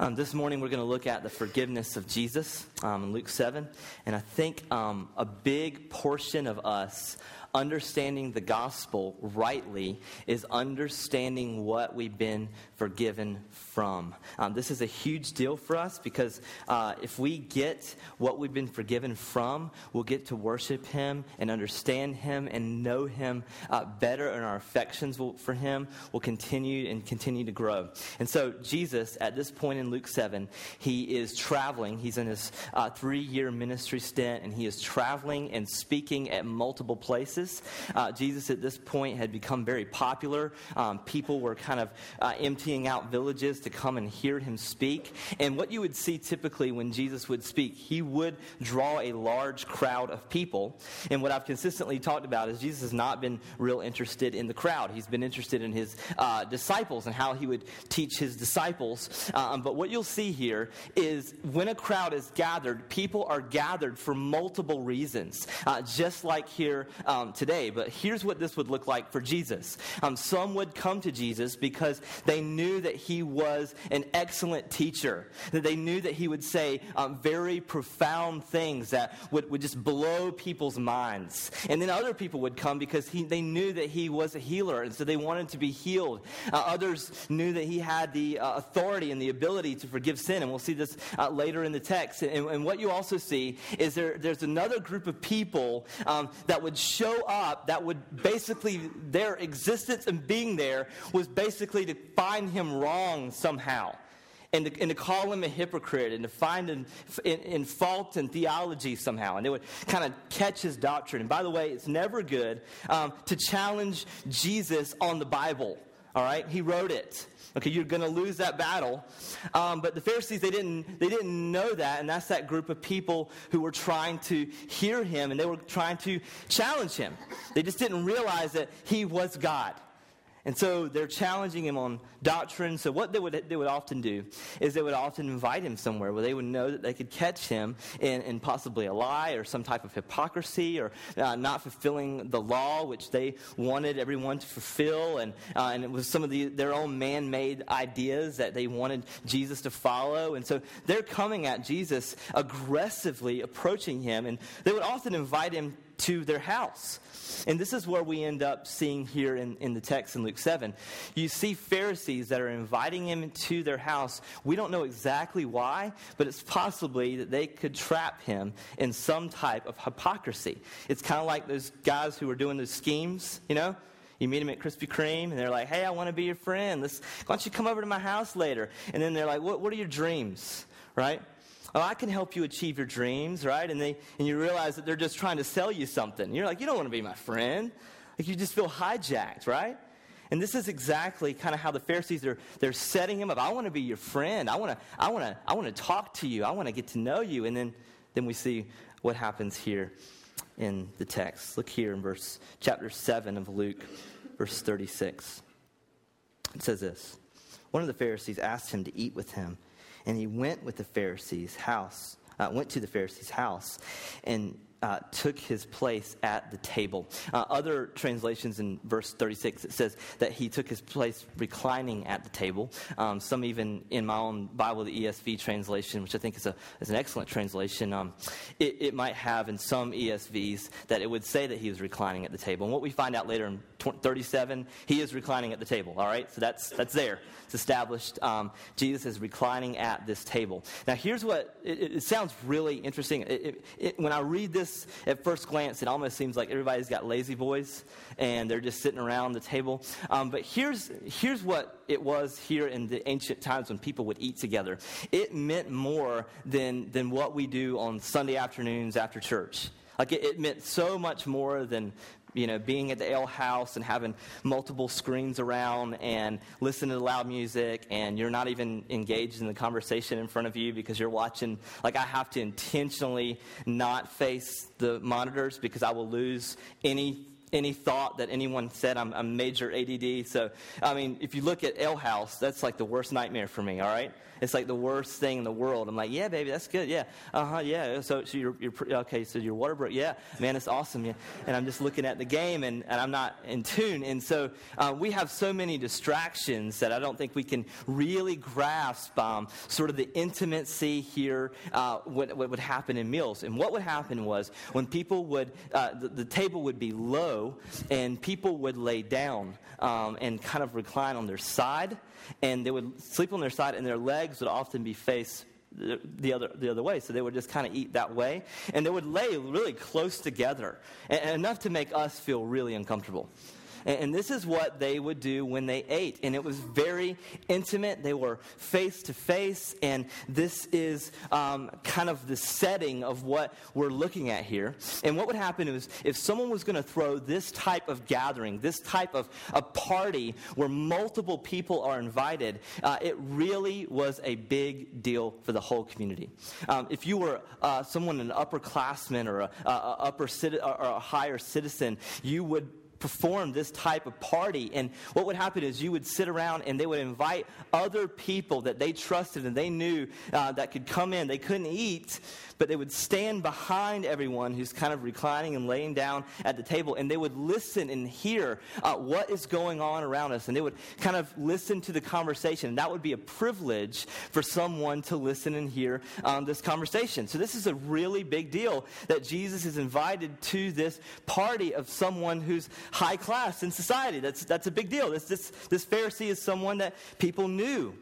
Um, this morning, we're going to look at the forgiveness of Jesus um, in Luke 7. And I think um, a big portion of us understanding the gospel rightly is understanding what we've been forgiven from. Um, this is a huge deal for us because uh, if we get what we've been forgiven from, we'll get to worship Him and understand Him and know Him uh, better, and our affections will, for Him will continue and continue to grow. And so, Jesus, at this point in Luke 7, he is traveling. He's in his uh, three year ministry stint, and he is traveling and speaking at multiple places. Uh, Jesus, at this point, had become very popular. Um, people were kind of uh, emptying out villages to come and hear him speak. And what you would see typically when Jesus would speak, he would draw a large crowd of people. And what I've consistently talked about is Jesus has not been real interested in the crowd. He's been interested in his uh, disciples and how he would teach his disciples. Um, but what you'll see here is when a crowd is gathered, people are gathered for multiple reasons. Uh, just like here um, today, but here's what this would look like for Jesus. Um, some would come to Jesus because they knew that he was an excellent teacher, that they knew that he would say um, very profound things that would, would just blow people's minds. And then other people would come because he, they knew that he was a healer, and so they wanted to be healed. Uh, others knew that he had the uh, authority and the ability to forgive sin, and we'll see this uh, later in the text. And, and, what you also see is there, there's another group of people um, that would show up that would basically, their existence and being there was basically to find him wrong somehow. And to, and to call him a hypocrite and to find in, in, in fault in theology somehow. And they would kind of catch his doctrine. And by the way, it's never good um, to challenge Jesus on the Bible. All right? He wrote it. Okay, you're going to lose that battle. Um, but the Pharisees, they didn't, they didn't know that, and that's that group of people who were trying to hear him and they were trying to challenge him. They just didn't realize that he was God. And so they're challenging him on doctrine. So what they would, they would often do is they would often invite him somewhere where they would know that they could catch him in, in possibly a lie or some type of hypocrisy or uh, not fulfilling the law, which they wanted everyone to fulfill. And, uh, and it was some of the, their own man-made ideas that they wanted Jesus to follow. And so they're coming at Jesus aggressively approaching him. And they would often invite him to their house. And this is where we end up seeing here in, in the text in Luke 7. You see Pharisees that are inviting him to their house. We don't know exactly why, but it's possibly that they could trap him in some type of hypocrisy. It's kind of like those guys who are doing those schemes, you know? You meet them at Krispy Kreme, and they're like, hey, I want to be your friend. Let's, why don't you come over to my house later? And then they're like, what, what are your dreams, right? Oh, I can help you achieve your dreams, right? And, they, and you realize that they're just trying to sell you something. You're like, you don't want to be my friend. Like, you just feel hijacked, right? And this is exactly kind of how the Pharisees are they're setting him up. I want to be your friend. I want to I want to I want to talk to you. I want to get to know you. And then then we see what happens here in the text. Look here in verse chapter 7 of Luke, verse 36. It says this. One of the Pharisees asked him to eat with him and he went with the Pharisees' house, uh, went to the Pharisees' house, and uh, took his place at the table. Uh, other translations in verse 36, it says that he took his place reclining at the table. Um, some even in my own Bible, the ESV translation, which I think is, a, is an excellent translation, um, it, it, might have in some ESVs that it would say that he was reclining at the table. And what we find out later in 37, he is reclining at the table, all right? So that's, that's there. It's established. Um, Jesus is reclining at this table. Now, here's what it, it sounds really interesting. when I read this, this, at first glance, it almost seems like everybody's got La-Z-Boys and they're just sitting around the table. Um, but here's, here's what it was here in the ancient times when people would eat together it meant more than, than what we do on Sunday afternoons after church. Like it, it meant so much more than you know, being at the ale house and having multiple screens around and listening to loud music, and you're not even engaged in the conversation in front of you because you're watching. Like, I have to intentionally not face the monitors because I will lose any any thought that anyone said I'm, I'm major ADD. So, I mean, if you look at Ale House, that's like the worst nightmare for me, all right? It's like the worst thing in the world. I'm like, yeah, baby, that's good. Yeah. Uh huh. Yeah. So, so you're, you're, okay. So you're Waterbrook. Yeah. Man, it's awesome. Yeah. And I'm just looking at the game and, and I'm not in tune. And so uh, we have so many distractions that I don't think we can really grasp um, sort of the intimacy here, uh, what, what would happen in meals. And what would happen was when people would, uh, the, the, table would be low and people would lay down um, and kind of recline on their side and they would sleep on their side, and their legs would often be faced the other, the other way. So they would just kind of eat that way. And they would lay really close together, and enough to make us feel really uncomfortable. And this is what they would do when they ate. And it was very intimate. They were face to face. And this is um, kind of the setting of what we're looking at here. And what would happen is if someone was going to throw this type of gathering, this type of a party where multiple people are invited, uh, it really was a big deal for the whole community. Um, if you were uh, someone, an upperclassman or a, a upper or a higher citizen, you would perform this type of party. And what would happen is you would sit around and they would invite other people that they trusted and they knew uh, that could come in. They couldn't eat, but they would stand behind everyone who's kind of reclining and laying down at the table, and they would listen and hear uh, what is going on around us, and they would kind of listen to the conversation. And that would be a privilege for someone to listen and hear um, this conversation. So this is a really big deal that Jesus is invited to this party of someone who's high class in society. That's, that's a big deal. This, this, this Pharisee is someone that people knew.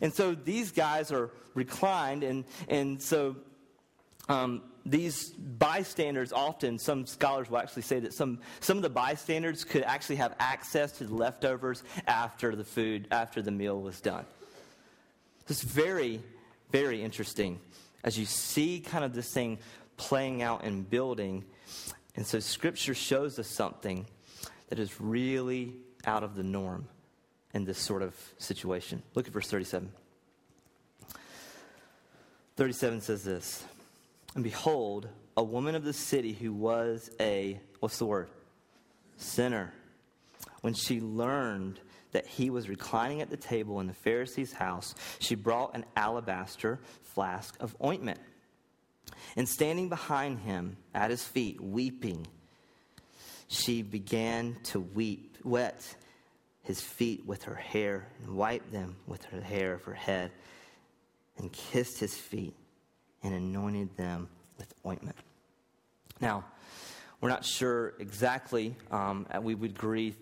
And so these guys are reclined, and, and so um, these bystanders often, some scholars will actually say that some, some of the bystanders could actually have access to the leftovers after the food, after the meal was done. It's very, very interesting as you see kind of this thing playing out and building. And so scripture shows us something that is really out of the norm in this sort of situation. Look at verse 37. 37 says this and behold, a woman of the city who was a, what's the word? Sinner. When she learned that he was reclining at the table in the Pharisee's house, she brought an alabaster flask of ointment. And standing behind him at his feet, weeping, she began to weep, wet his feet with her hair, and wiped them with her hair of her head, and kissed his feet and anointed them with ointment. Now, we're not sure exactly, um, we would agree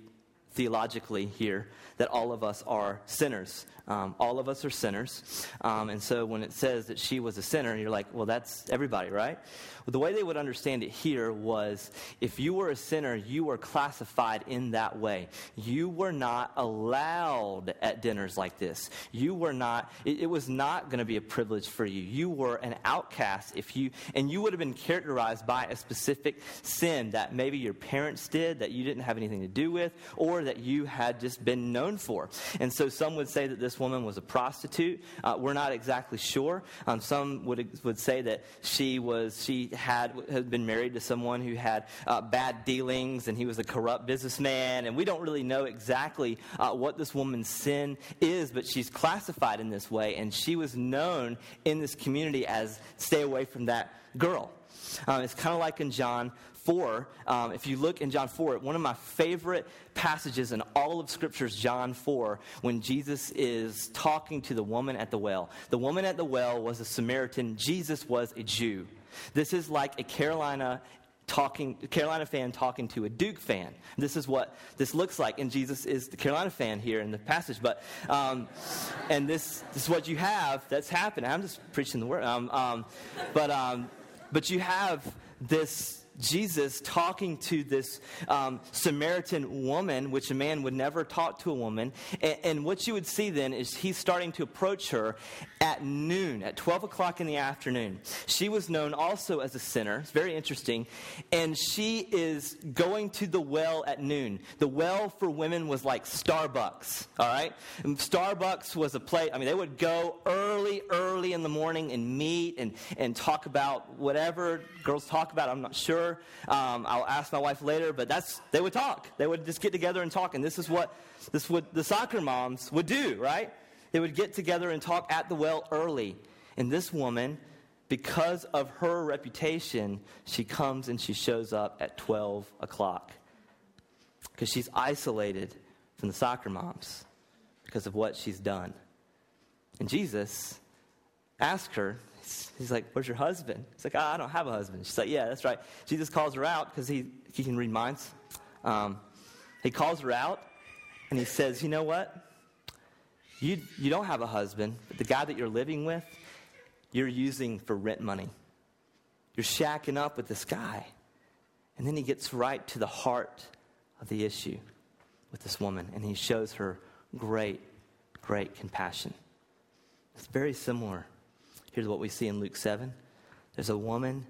theologically here, that all of us are sinners. Um, all of us are sinners. Um, and so when it says that she was a sinner, you're like, well, that's everybody, right? Well, the way they would understand it here was if you were a sinner, you were classified in that way. You were not allowed at dinners like this. You were not, it, it was not going to be a privilege for you. You were an outcast if you, and you would have been characterized by a specific sin that maybe your parents did that you didn't have anything to do with, or that you had just been known for. And so some would say that this woman was a prostitute. Uh, we're not exactly sure. Um, some would, would say that she was, she had, had been married to someone who had uh, bad dealings and he was a corrupt businessman. And we don't really know exactly uh, what this woman's sin is, but she's classified in this way. And she was known in this community as stay away from that girl. Um, it's kind of like in John 4, um, if you look in John 4, one of my favorite passages in all of Scripture is John 4, when Jesus is talking to the woman at the well. The woman at the well was a Samaritan, Jesus was a Jew. This is like a Carolina talking Carolina fan talking to a Duke fan. This is what this looks like, and Jesus is the Carolina fan here in the passage. But um, and this, this is what you have that's happening. I'm just preaching the word. Um, um, but um, but you have this Jesus talking to this um, Samaritan woman, which a man would never talk to a woman. And, and, what you would see then is he's starting to approach her at noon, at 12 o'clock in the afternoon. She was known also as a sinner. It's very interesting. And she is going to the well at noon. The well for women was like Starbucks, all right? And Starbucks was a place, I mean, they would go early, early in the morning and meet and, and talk about whatever girls talk about, I'm not sure. Um, I'll ask my wife later, but that's they would talk. They would just get together and talk, and this is what this is what the soccer moms would do, right? They would get together and talk at the well early. And this woman, because of her reputation, she comes and she shows up at 12 o'clock because she's isolated from the soccer moms because of what she's done. And Jesus asked her, he's like, Where's your husband? He's like, oh, I don't have a husband. She's like, Yeah, that's right. Jesus calls her out because he, he can read minds. Um, he calls her out and he says, You know what? You, you don't have a husband, but the guy that you're living with, you're using for rent money. You're shacking up with this guy. And then he gets right to the heart of the issue with this woman, and he shows her great, great compassion. It's very similar. Here's what we see in Luke 7 there's a woman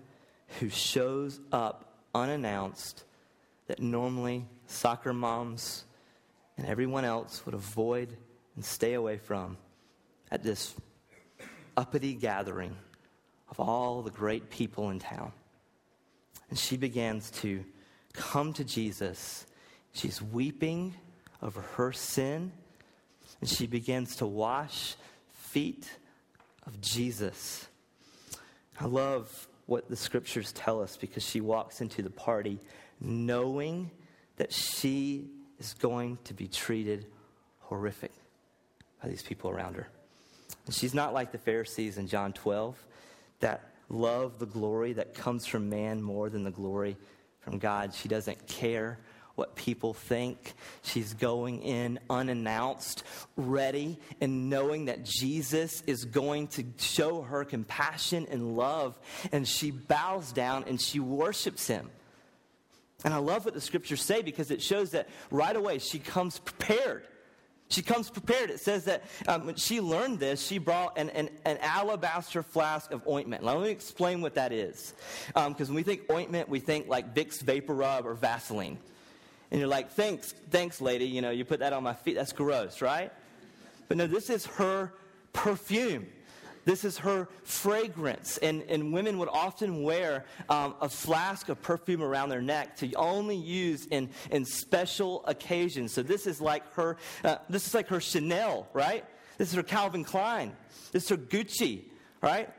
who shows up unannounced that normally soccer moms and everyone else would avoid and stay away from at this uppity gathering of all the great people in town. And she begins to come to Jesus. She's weeping over her sin, and she begins to wash feet of Jesus. I love what the scriptures tell us because she walks into the party knowing that she is going to be treated horrific these people around her. And she's not like the Pharisees in John 12 that love the glory that comes from man more than the glory from God. She doesn't care what people think. She's going in unannounced, ready, and knowing that Jesus is going to show her compassion and love. And she bows down and she worships him. And I love what the scriptures say because it shows that right away she comes prepared. She comes prepared. It says that um, when she learned this, she brought an, an, an alabaster flask of ointment. Now, let me explain what that is. Because um, when we think ointment, we think like Vicks VapoRub or Vaseline. And you're like, thanks, thanks, lady. You know, you put that on my feet. That's gross, right? But no, this is her perfume. This is her fragrance. And, and women would often wear um, a flask of perfume around their neck to only use in, in special occasions. So this is like her, uh, this is like her Chanel, right? This is her Calvin Klein. This is her Gucci, right?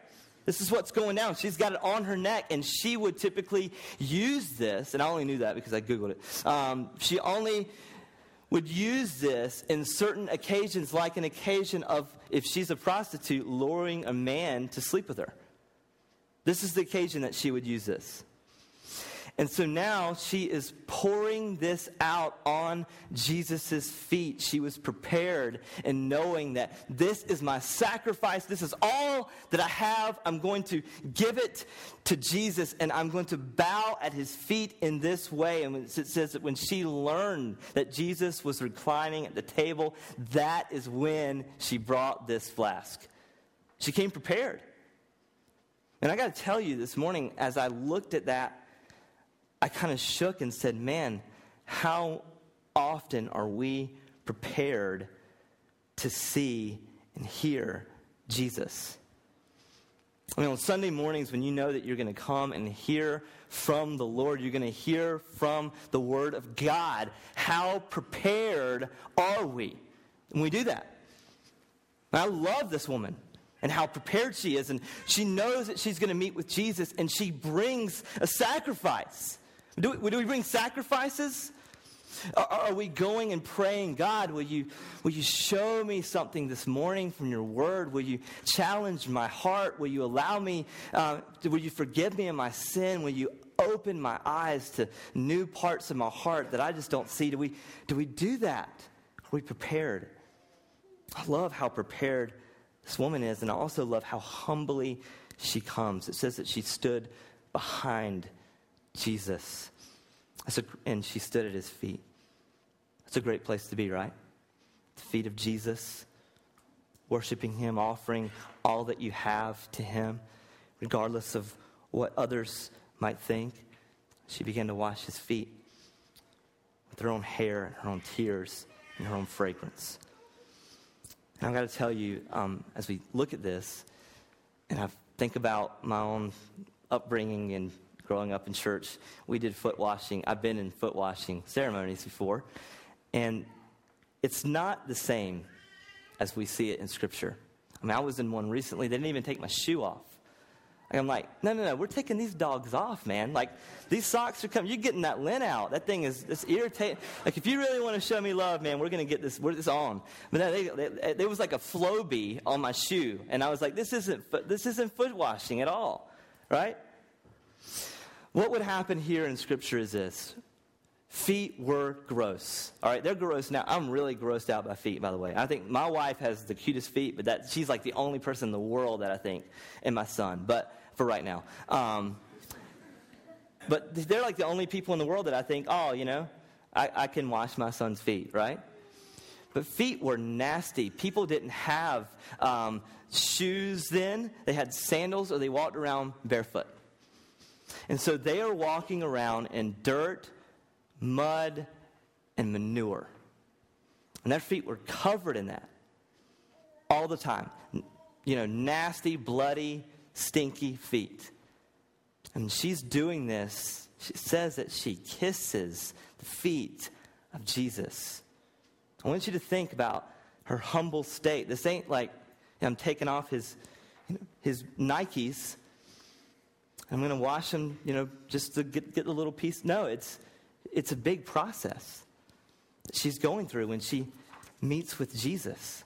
This is what's going down. She's got it on her neck, and she would typically use this, and I only knew that because I Googled it. Um, she only would use this in certain occasions, like an occasion of, if she's a prostitute, luring a man to sleep with her. This is the occasion that she would use this. And so now she is pouring this out on Jesus' feet. She was prepared and knowing that this is my sacrifice. This is all that I have. I'm going to give it to Jesus and I'm going to bow at his feet in this way. And it says that when she learned that Jesus was reclining at the table, that is when she brought this flask. She came prepared. And I got to tell you this morning, as I looked at that, I kind of shook and said, Man, how often are we prepared to see and hear Jesus? I mean, on Sunday mornings, when you know that you're going to come and hear from the Lord, you're going to hear from the Word of God, how prepared are we? And we do that. And I love this woman and how prepared she is. And she knows that she's going to meet with Jesus, and she brings a sacrifice. Do we, do we bring sacrifices? Are we going and praying, God, will you, will you show me something this morning from your word? Will you challenge my heart? Will you allow me, uh, will you forgive me of my sin? Will you open my eyes to new parts of my heart that I just don't see? Do we do, we do that? Are we prepared? I love how prepared this woman is, and I also love how humbly she comes. It says that she stood behind Jesus. A, and she stood at his feet. That's a great place to be, right? The feet of Jesus, worshiping him, offering all that you have to him, regardless of what others might think. She began to wash his feet with her own hair and her own tears and her own fragrance. And I've got to tell you, um, as we look at this, and I think about my own upbringing and growing up in church, we did foot washing. I've been in foot washing ceremonies before, and it's not the same as we see it in Scripture. I mean, I was in one recently, they didn't even take my shoe off. I'm like, no, no, no, we're taking these dogs off, man. Like, these socks are coming. You're getting that lint out. That thing is it's irritating. Like, if you really want to show me love, man, we're going to get this, we're this on. But no, they, they, there was like a Flowbee on my shoe. And I was like, this isn't, this isn't foot washing at all, right? What would happen here in Scripture is this Feet were gross. All right, they're gross now. I'm really grossed out by feet, by the way. I think my wife has the cutest feet, but that she's like the only person in the world that I think, and my son. But for right now, um, but they're like the only people in the world that I think, oh, you know, I, I can wash my son's feet, right? But feet were nasty. People didn't have um, shoes then; they had sandals, or they walked around barefoot. And so they are walking around in dirt mud, and manure. And their feet were covered in that all the time. You know, nasty, bloody, stinky feet. And she's doing this. She says that she kisses the feet of Jesus. I want you to think about her humble state. This ain't like I'm taking off his, his Nikes. I'm going to wash them, you know, just to get, get the little piece. No, it's it's a big process she's going through when she meets with Jesus.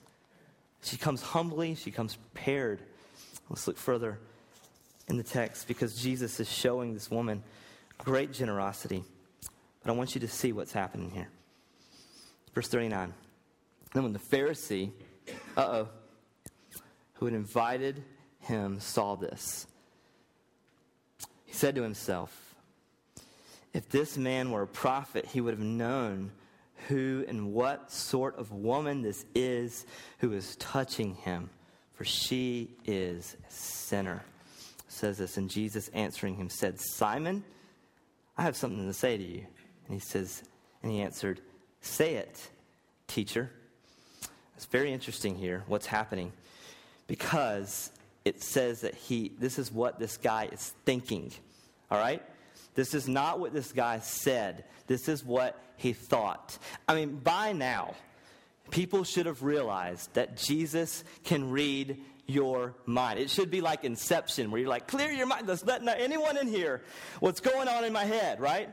She comes humbly, she comes prepared. Let's look further in the text because Jesus is showing this woman great generosity. But I want you to see what's happening here. Verse 39. Then when the Pharisee, uh oh, who had invited him saw this, he said to himself, if this man were a prophet, he would have known who and what sort of woman this is who is touching him, for she is a sinner. says this, and Jesus answering him said, Simon, I have something to say to you. And he says, and he answered, Say it, teacher. It's very interesting here what's happening because it says that he, this is what this guy is thinking. All right? This is not what this guy said. This is what he thought. I mean, by now, people should have realized that Jesus can read your mind. It should be like Inception, where you're like, clear your mind. Let's let anyone in here what's going on in my head, right?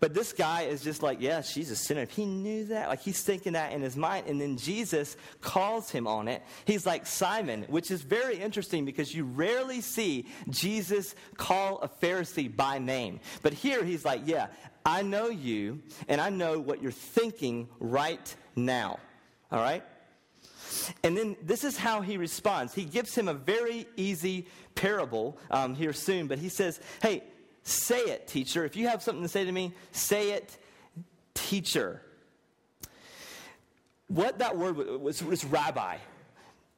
But this guy is just like, yeah, she's a sinner. He knew that, like he's thinking that in his mind, and then Jesus calls him on it. He's like Simon, which is very interesting because you rarely see Jesus call a Pharisee by name. But here he's like, yeah, I know you, and I know what you're thinking right now. All right? And then this is how he responds. He gives him a very easy parable um, here soon, but he says, hey, Say it, teacher. If you have something to say to me, say it, teacher. What that word was, was rabbi.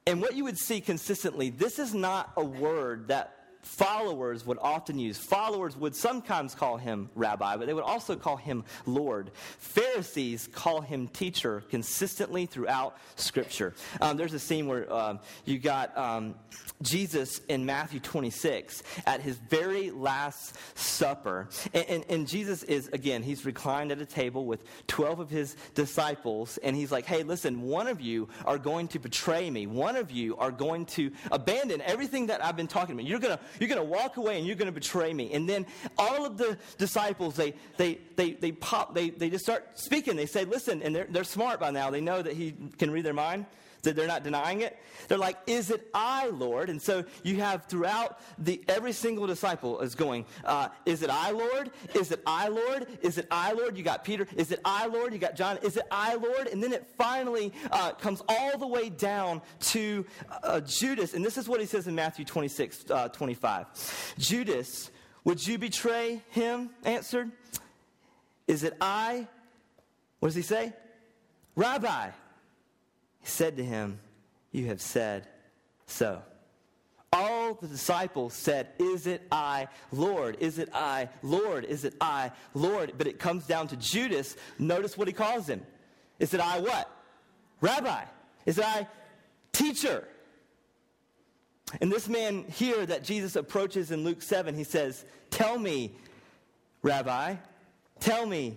And what you would see consistently, this is not a word that followers would often use. Followers would sometimes call him rabbi, but they would also call him Lord. Pharisees call him teacher consistently throughout Scripture. Um, there's a scene where um, you got um, Jesus in Matthew 26 at his very last supper. And, and, and Jesus is, again, he's reclined at a table with 12 of his disciples, and he's like, hey, listen, one of you are going to betray me. One of you are going to abandon everything that I've been talking about. You're going to you're going to walk away and you're going to betray me. And then all of the disciples, they, they, they, they pop, they, they just start speaking. They say, listen, and they're, they're smart by now. They know that he can read their mind they're not denying it. They're like, "Is it I, Lord?" And so you have throughout the every single disciple is going, uh, "Is it I, Lord? Is it I, Lord? Is it I, Lord?" You got Peter. Is it I, Lord? You got John. Is it I, Lord? And then it finally uh, comes all the way down to uh, Judas, and this is what he says in Matthew 26, uh, 25. Judas, would you betray him? Answered, "Is it I?" What does he say? Rabbi. He said to him, You have said so. All the disciples said, Is it I, Lord? Is it I, Lord? Is it I, Lord? But it comes down to Judas. Notice what he calls him. Is it I what? Rabbi. Is it I, teacher? And this man here that Jesus approaches in Luke 7, he says, Tell me, Rabbi, tell me,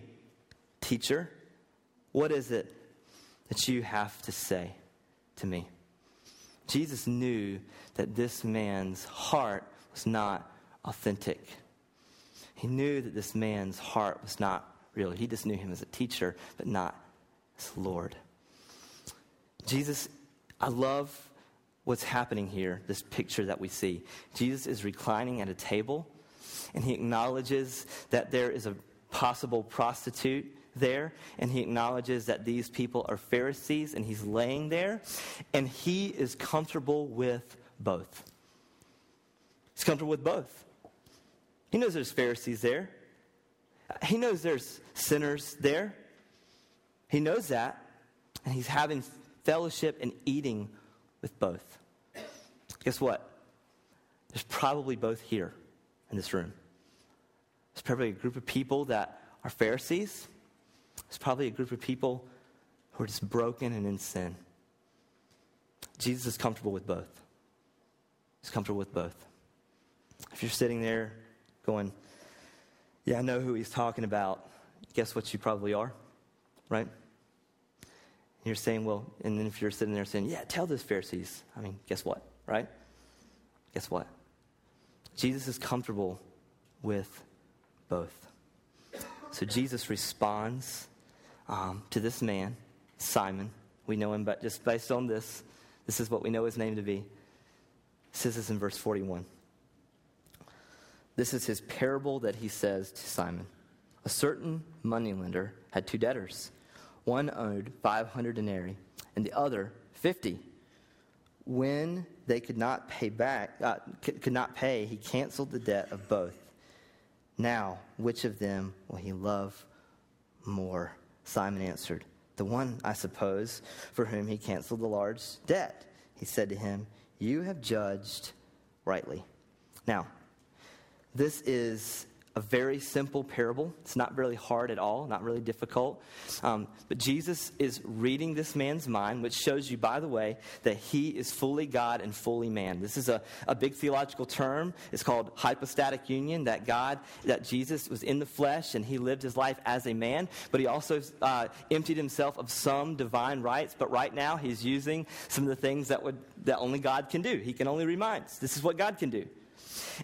teacher, what is it that you have to say to me? Jesus knew that this man's heart was not authentic. He knew that this man's heart was not real. He just knew him as a teacher, but not as Lord. Jesus, I love what's happening here, this picture that we see. Jesus is reclining at a table, and he acknowledges that there is a possible prostitute there, and he acknowledges that these people are Pharisees, and he's laying there, and he is comfortable with both. He's comfortable with both. He knows there's Pharisees there. He knows there's sinners there. He knows that, and he's having fellowship and eating with both. Guess what? There's probably both here in this room. There's probably a group of people that are Pharisees. There's probably a group of people who are just broken and in sin. Jesus is comfortable with both. He's comfortable with both. If you're sitting there going, Yeah, I know who he's talking about, guess what you probably are, right? you're saying, well, and then if you're sitting there saying, yeah, tell those Pharisees, I mean, guess what, right? Guess what? Jesus is comfortable with both. So Jesus responds um, to this man, Simon. We know him, but just based on this, this is what we know his name to be. It says this in verse 41. This is his parable that he says to Simon. A certain moneylender had two debtors. One owed 500 denarii, and the other 50. When they could not pay back, uh, could not pay, he canceled the debt of both. Now, which of them will he love more? Simon answered, The one, I suppose, for whom he canceled the large debt. He said to him, You have judged rightly. Now, this is a very simple parable. It's not really hard at all, not really difficult. Um, but Jesus is reading this man's mind, which shows you, by the way, that he is fully God and fully man. This is a, a big theological term. It's called hypostatic union, that God, that Jesus was in the flesh and he lived his life as a man, but he also uh, emptied himself of some divine rights. But right now, he's using some of the things that, would, that only God can do. He can only remind. This is what God can do.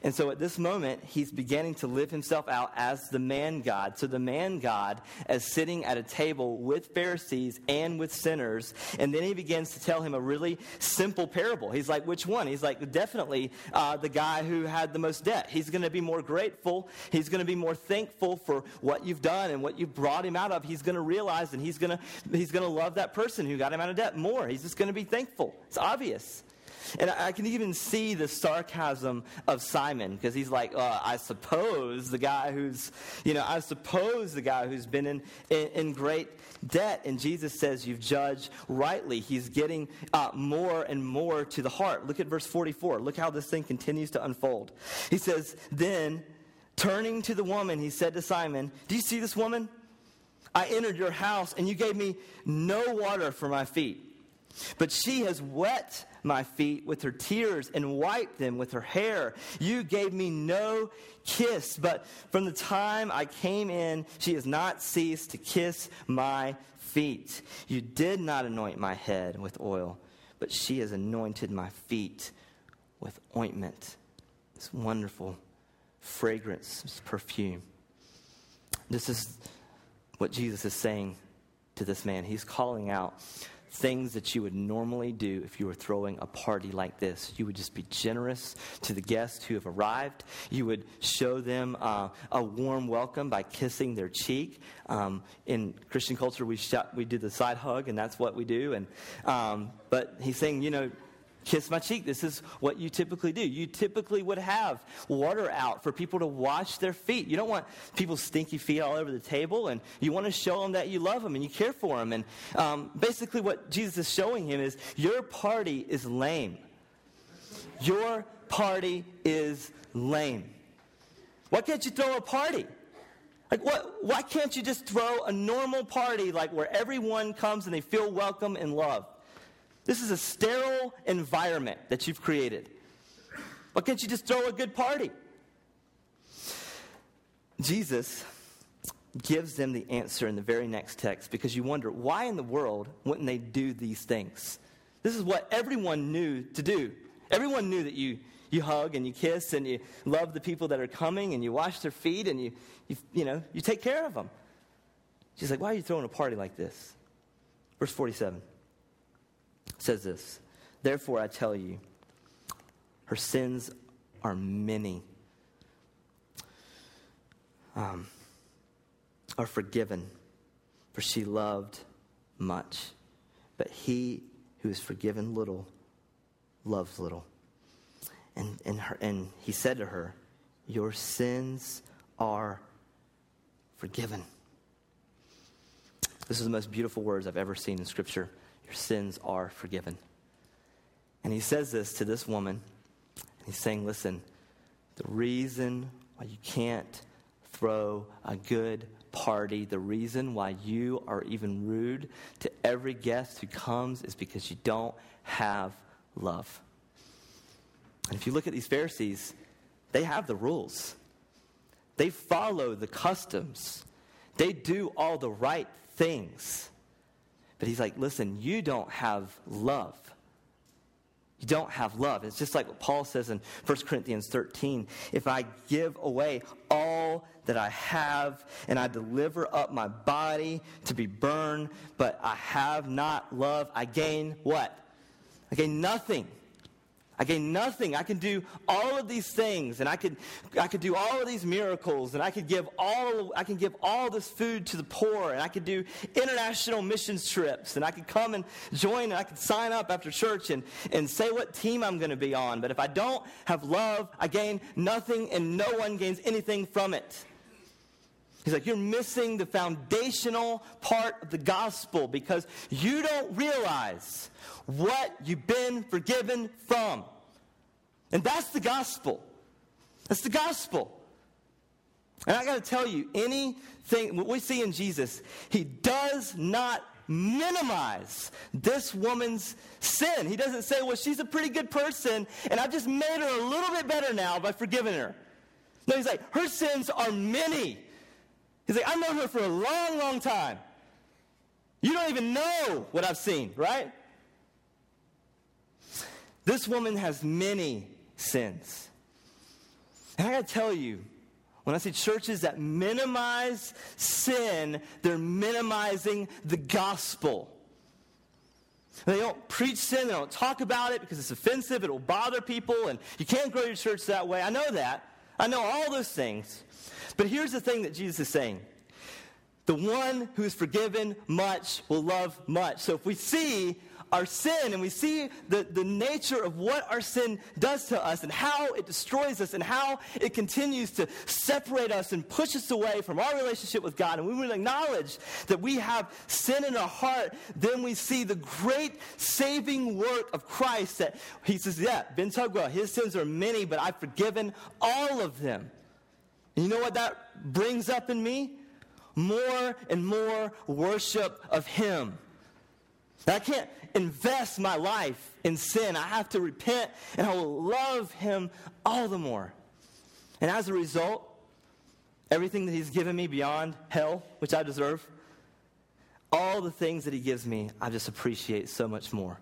And so at this moment, he's beginning to live himself out as the man God. So the man God as sitting at a table with Pharisees and with sinners. And then he begins to tell him a really simple parable. He's like, which one? He's like, definitely uh, the guy who had the most debt. He's going to be more grateful. He's going to be more thankful for what you've done and what you've brought him out of. He's going to realize and he's going to, he's going to love that person who got him out of debt more. He's just going to be thankful. It's obvious. And I can even see the sarcasm of Simon because he's like, uh, I suppose the guy who's, you know, I suppose the guy who's been in, in, in great debt. And Jesus says, You've judged rightly. He's getting uh, more and more to the heart. Look at verse 44. Look how this thing continues to unfold. He says, Then, turning to the woman, he said to Simon, Do you see this woman? I entered your house and you gave me no water for my feet. But she has wet my feet with her tears and wiped them with her hair. You gave me no kiss, but from the time I came in, she has not ceased to kiss my feet. You did not anoint my head with oil, but she has anointed my feet with ointment. This wonderful fragrance, this perfume. This is what Jesus is saying to this man. He's calling out things that you would normally do if you were throwing a party like this. You would just be generous to the guests who have arrived. You would show them uh, a warm welcome by kissing their cheek. Um, in Christian culture, we, we do the side hug, and that's what we do. And, um, but he's saying, you know, kiss my cheek. This is what you typically do. You typically would have water out for people to wash their feet. You don't want people's stinky feet all over the table, and you want to show them that you love them and you care for them. And um, basically, what Jesus is showing him is your party is lame. Your party is lame. Why can't you throw a party? Like, what, why can't you just throw a normal party, like where everyone comes and they feel welcome and loved? This is a sterile environment that you've created. Why can't you just throw a good party? Jesus gives them the answer in the very next text because you wonder why in the world wouldn't they do these things? This is what everyone knew to do. Everyone knew that you, you hug and you kiss and you love the people that are coming and you wash their feet and you, you, you, know, you take care of them. She's like, why are you throwing a party like this? Verse 47 says this Therefore I tell you, her sins are many. Um, are forgiven, for she loved much. But he who is forgiven little loves little. And, and, her, and he said to her, Your sins are forgiven. This is the most beautiful words I've ever seen in Scripture. Your sins are forgiven. And he says this to this woman. He's saying, Listen, the reason why you can't throw a good party, the reason why you are even rude to every guest who comes is because you don't have love. And if you look at these Pharisees, they have the rules, they follow the customs, they do all the right things. But he's like, listen, you don't have love. You don't have love. It's just like what Paul says in 1 Corinthians 13. If I give away all that I have and I deliver up my body to be burned, but I have not love, I gain what? I gain nothing. I gain nothing. I can do all of these things, and I could, I could do all of these miracles, and I could give all, I can give all this food to the poor, and I could do international missions trips, and I could come and join, and I could sign up after church and, and say what team I'm going to be on. But if I don't have love, I gain nothing, and no one gains anything from it. He's like, you're missing the foundational part of the gospel because you don't realize what you've been forgiven from. And that's the gospel. That's the gospel. And I got to tell you, anything, what we see in Jesus, he does not minimize this woman's sin. He doesn't say, well, she's a pretty good person, and I've just made her a little bit better now by forgiving her. No, he's like, her sins are many. He's like, I've known her for a long, long time. You don't even know what I've seen, right? This woman has many sins. And I gotta tell you, when I see churches that minimize sin, they're minimizing the gospel. They don't preach sin, they don't talk about it because it's offensive, it'll bother people, and you can't grow your church that way. I know that. I know all those things. But here's the thing that Jesus is saying the one who is forgiven much will love much. So if we see our sin and we see the, the nature of what our sin does to us and how it destroys us and how it continues to separate us and push us away from our relationship with God, and we will acknowledge that we have sin in our heart, then we see the great saving work of Christ that he says, Yeah, Ben Tugwell, his sins are many, but I've forgiven all of them. You know what that brings up in me? More and more worship of him. I can't invest my life in sin. I have to repent and I will love him all the more. And as a result, everything that he's given me beyond hell, which I deserve, all the things that he gives me, I just appreciate so much more.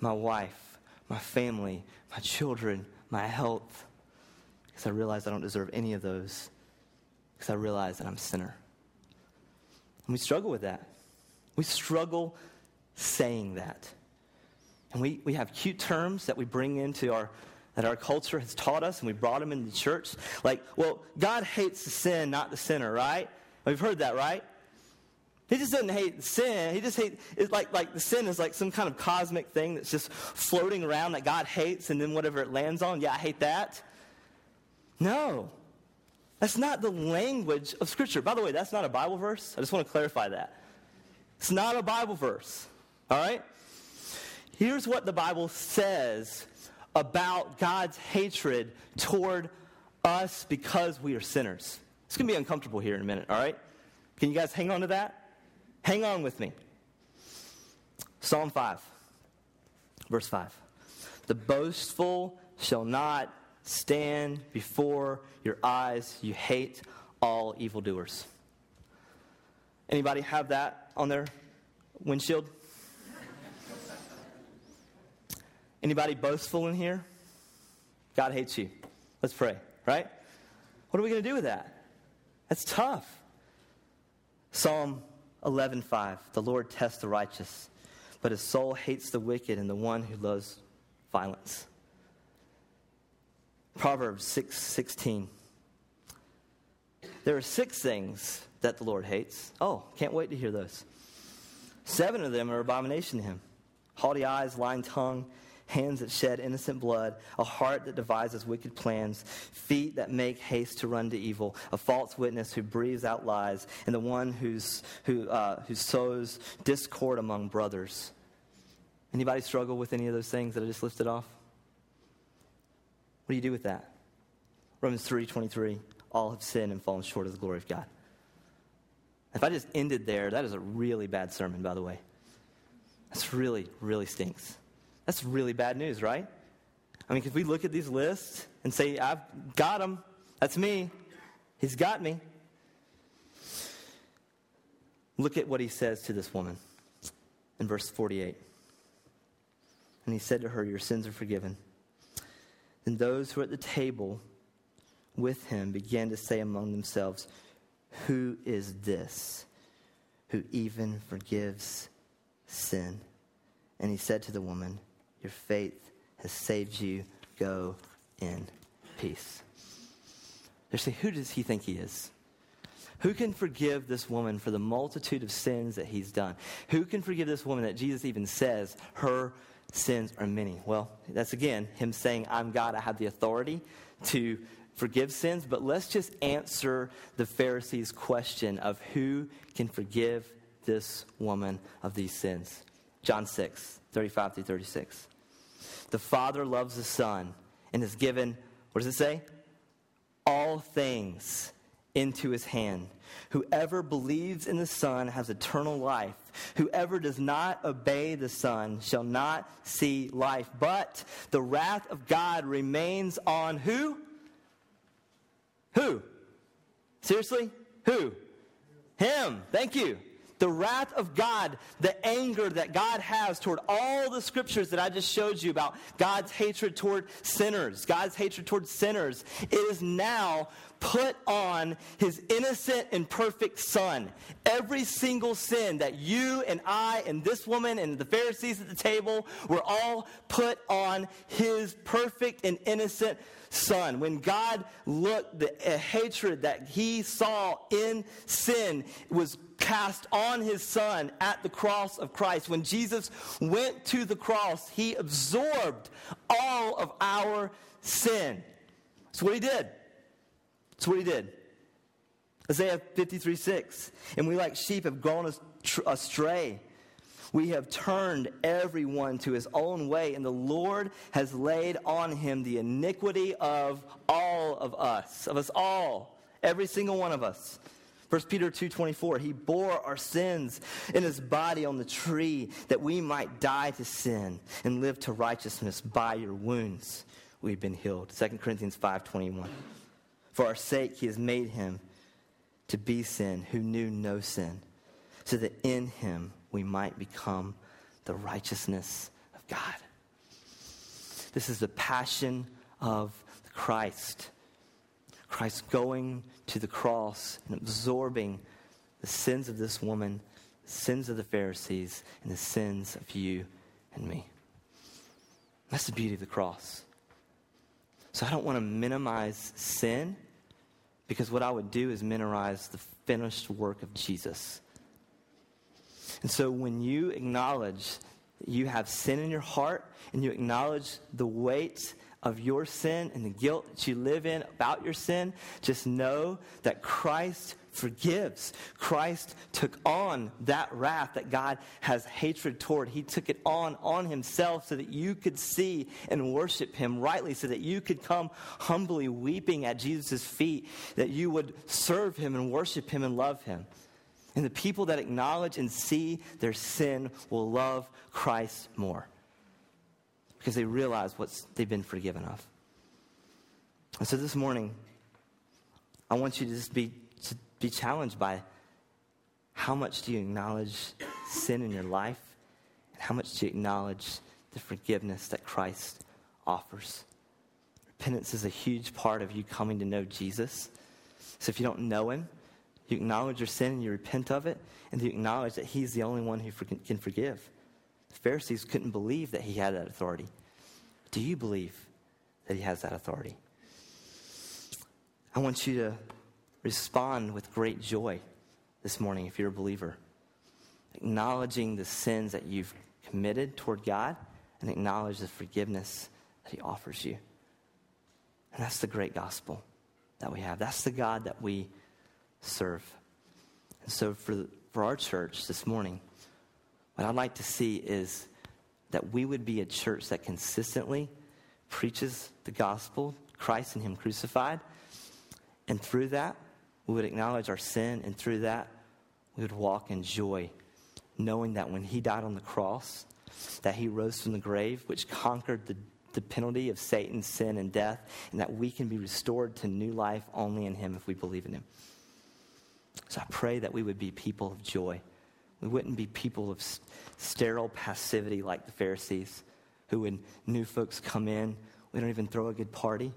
My wife, my family, my children, my health. Because I realize I don't deserve any of those. Because I realize that I'm a sinner. And we struggle with that. We struggle saying that. And we, we have cute terms that we bring into our, that our culture has taught us, and we brought them into the church. Like, well, God hates the sin, not the sinner, right? We've heard that, right? He just doesn't hate the sin. He just hates, it's like, like the sin is like some kind of cosmic thing that's just floating around that God hates, and then whatever it lands on, yeah, I hate that. No. That's not the language of Scripture. By the way, that's not a Bible verse. I just want to clarify that. It's not a Bible verse. All right? Here's what the Bible says about God's hatred toward us because we are sinners. It's going to be uncomfortable here in a minute, all right? Can you guys hang on to that? Hang on with me. Psalm 5, verse 5. The boastful shall not stand before your eyes. You hate all evildoers. Anybody have that on their windshield? Anybody boastful in here? God hates you. Let's pray, right? What are we going to do with that? That's tough. Psalm 11:5 The Lord tests the righteous, but his soul hates the wicked and the one who loves violence. Proverbs 6:16 There are six things that the Lord hates. Oh, can't wait to hear those. Seven of them are abomination to him. Haughty eyes, lying tongue, hands that shed innocent blood, a heart that devises wicked plans, feet that make haste to run to evil, a false witness who breathes out lies, and the one who's, who, uh, who sows discord among brothers. Anybody struggle with any of those things that I just listed off? What do you do with that? Romans 3:23, all have sinned and fallen short of the glory of God. If I just ended there, that is a really bad sermon, by the way. That's really, really stinks. That's really bad news, right? I mean, if we look at these lists and say, I've got him, that's me, he's got me. Look at what he says to this woman in verse 48. And he said to her, Your sins are forgiven. Then those who were at the table with him began to say among themselves, Who is this who even forgives sin? And he said to the woman, your faith has saved you. Go in peace. They say, Who does he think he is? Who can forgive this woman for the multitude of sins that he's done? Who can forgive this woman that Jesus even says her sins are many? Well, that's again him saying, I'm God, I have the authority to forgive sins. But let's just answer the Pharisees' question of who can forgive this woman of these sins. John 6, 35 through 36. The Father loves the Son and has given, what does it say? All things into his hand. Whoever believes in the Son has eternal life. Whoever does not obey the Son shall not see life. But the wrath of God remains on who? Who? Seriously? Who? Him. Thank you the wrath of God, the anger that God has toward all the scriptures that I just showed you about God's hatred toward sinners, God's hatred toward sinners, it is now put on his innocent and perfect son. Every single sin that you and I and this woman and the Pharisees at the table were all put on his perfect and innocent son. When God looked, the uh, hatred that he saw in sin was cast on his son at the cross of Christ. When Jesus went to the cross, he absorbed all of our sin. That's what he did. That's what he did. Isaiah 53 6. And we, like sheep, have gone astray. We have turned everyone to his own way, and the Lord has laid on him the iniquity of all of us, of us all, every single one of us. 1 Peter 2:24 He bore our sins in his body on the tree that we might die to sin and live to righteousness by your wounds we've been healed. 2 Corinthians 5:21 For our sake he has made him to be sin who knew no sin so that in him we might become the righteousness of God. This is the passion of Christ. Christ going to the cross and absorbing the sins of this woman, the sins of the Pharisees, and the sins of you and me. That's the beauty of the cross. So I don't want to minimize sin because what I would do is minimize the finished work of Jesus. And so when you acknowledge you have sin in your heart and you acknowledge the weight of your sin and the guilt that you live in about your sin, just know that Christ forgives. Christ took on that wrath that God has hatred toward. He took it on on himself so that you could see and worship him rightly, so that you could come humbly weeping at Jesus' feet, that you would serve him and worship him and love him. And the people that acknowledge and see their sin will love Christ more because they realize what they've been forgiven of. And so this morning, I want you to just be, be challenged by how much do you acknowledge sin in your life and how much do you acknowledge the forgiveness that Christ offers. Repentance is a huge part of you coming to know Jesus. So if you don't know him, you acknowledge your sin and you repent of it, and you acknowledge that he's the only one who can forgive. The Pharisees couldn't believe that he had that authority. Do you believe that he has that authority? I want you to respond with great joy this morning if you're a believer, acknowledging the sins that you've committed toward God and acknowledge the forgiveness that He offers you. And that's the great gospel that we have. That's the God that we serve. And so, for, for our church this morning, what I'd like to see is that we would be a church that consistently preaches the gospel, Christ and Him crucified. And through that, we would acknowledge our sin, and through that, we would walk in joy, knowing that when He died on the cross, that he rose from the grave, which conquered the, the penalty of Satan, sin, and death, and that we can be restored to new life only in him if we believe in him. So I pray that we would be people of joy. We wouldn't be people of sterile passivity like the Pharisees, who, when new folks come in, we don't even throw a good party.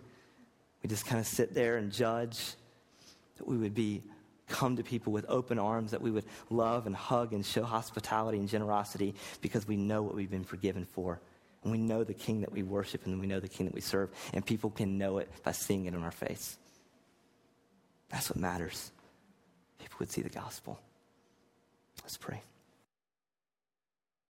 We just kind of sit there and judge. That we would be come to people with open arms, that we would love and hug and show hospitality and generosity because we know what we've been forgiven for. And we know the King that we worship and we know the King that we serve. And people can know it by seeing it in our face. That's what matters. People would see the gospel. Let's pray.